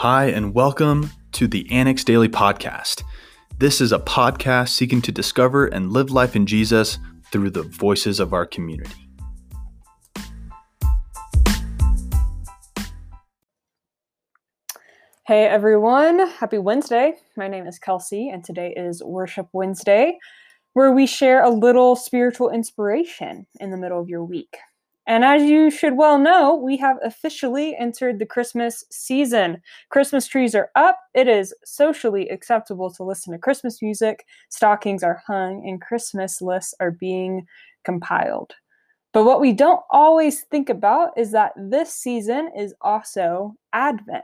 Hi, and welcome to the Annex Daily Podcast. This is a podcast seeking to discover and live life in Jesus through the voices of our community. Hey everyone, happy Wednesday. My name is Kelsey, and today is Worship Wednesday, where we share a little spiritual inspiration in the middle of your week. And as you should well know, we have officially entered the Christmas season. Christmas trees are up. It is socially acceptable to listen to Christmas music. Stockings are hung, and Christmas lists are being compiled. But what we don't always think about is that this season is also Advent.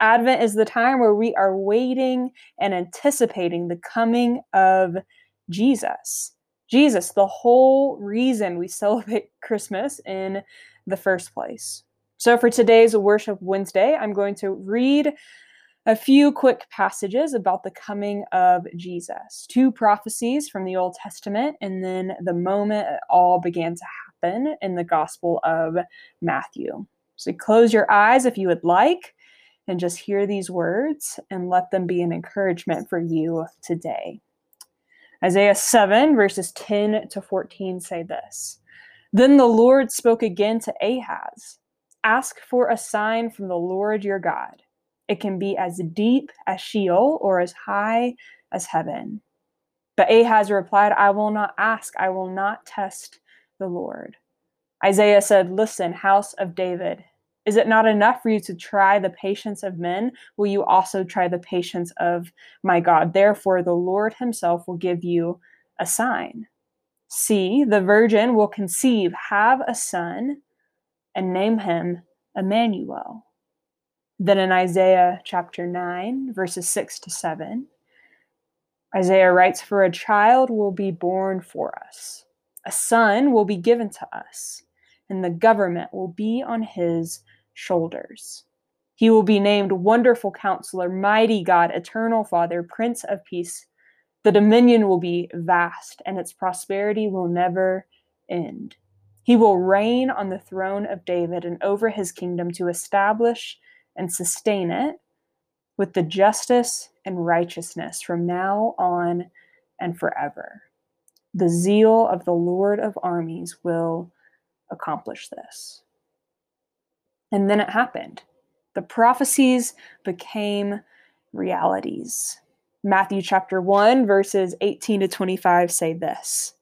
Advent is the time where we are waiting and anticipating the coming of Jesus. Jesus, the whole reason we celebrate Christmas in the first place. So, for today's Worship Wednesday, I'm going to read a few quick passages about the coming of Jesus, two prophecies from the Old Testament, and then the moment it all began to happen in the Gospel of Matthew. So, close your eyes if you would like and just hear these words and let them be an encouragement for you today. Isaiah 7, verses 10 to 14 say this Then the Lord spoke again to Ahaz Ask for a sign from the Lord your God. It can be as deep as Sheol or as high as heaven. But Ahaz replied, I will not ask, I will not test the Lord. Isaiah said, Listen, house of David, is it not enough for you to try the patience of men? Will you also try the patience of my God? Therefore, the Lord himself will give you a sign. See, the virgin will conceive, have a son, and name him Emmanuel. Then in Isaiah chapter 9, verses 6 to 7, Isaiah writes, For a child will be born for us, a son will be given to us, and the government will be on his shoulders. He will be named Wonderful Counselor, Mighty God, Eternal Father, Prince of Peace. The dominion will be vast, and its prosperity will never end. He will reign on the throne of David and over his kingdom to establish and sustain it with the justice and righteousness from now on and forever. The zeal of the Lord of armies will accomplish this. And then it happened. The prophecies became realities. Matthew chapter 1, verses 18 to 25 say this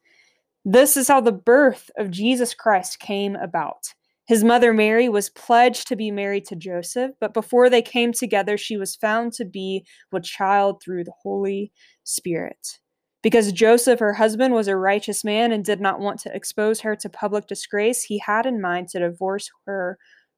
This is how the birth of Jesus Christ came about. His mother Mary was pledged to be married to Joseph, but before they came together, she was found to be with child through the Holy Spirit. Because Joseph, her husband, was a righteous man and did not want to expose her to public disgrace, he had in mind to divorce her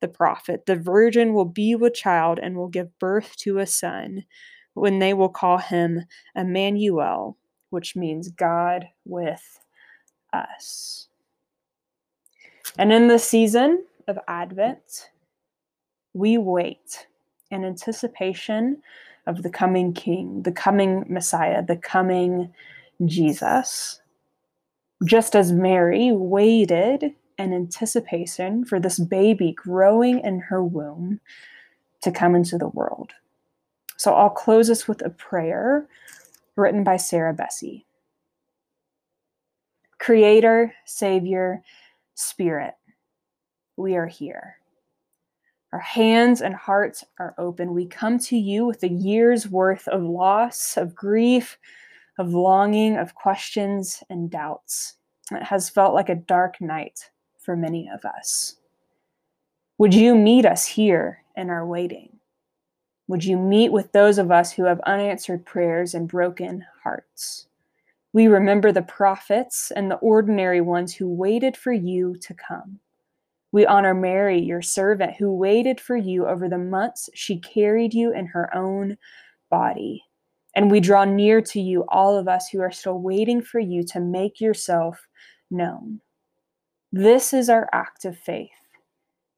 the prophet, the virgin will be with child and will give birth to a son, when they will call him Emmanuel, which means God with us. And in the season of Advent, we wait in anticipation of the coming King, the coming Messiah, the coming Jesus. Just as Mary waited and anticipation for this baby growing in her womb to come into the world. So I'll close this with a prayer written by Sarah Bessey. Creator, Savior, Spirit, we are here. Our hands and hearts are open. We come to you with a year's worth of loss, of grief, of longing, of questions and doubts. It has felt like a dark night for many of us. Would you meet us here in our waiting? Would you meet with those of us who have unanswered prayers and broken hearts? We remember the prophets and the ordinary ones who waited for you to come. We honor Mary, your servant, who waited for you over the months she carried you in her own body. And we draw near to you, all of us who are still waiting for you to make yourself known. This is our act of faith.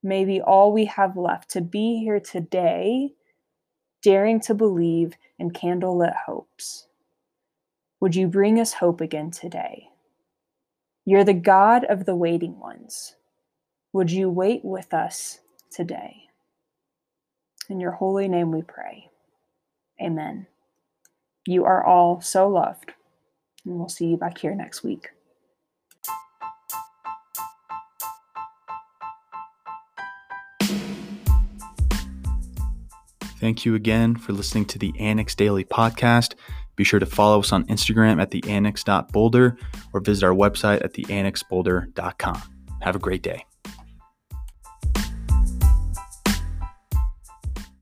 Maybe all we have left to be here today, daring to believe in candlelit hopes. Would you bring us hope again today? You're the God of the waiting ones. Would you wait with us today? In your holy name we pray. Amen. You are all so loved, and we'll see you back here next week. Thank you again for listening to the Annex Daily Podcast. Be sure to follow us on Instagram at the annex.boulder or visit our website at theannexboulder.com. Have a great day.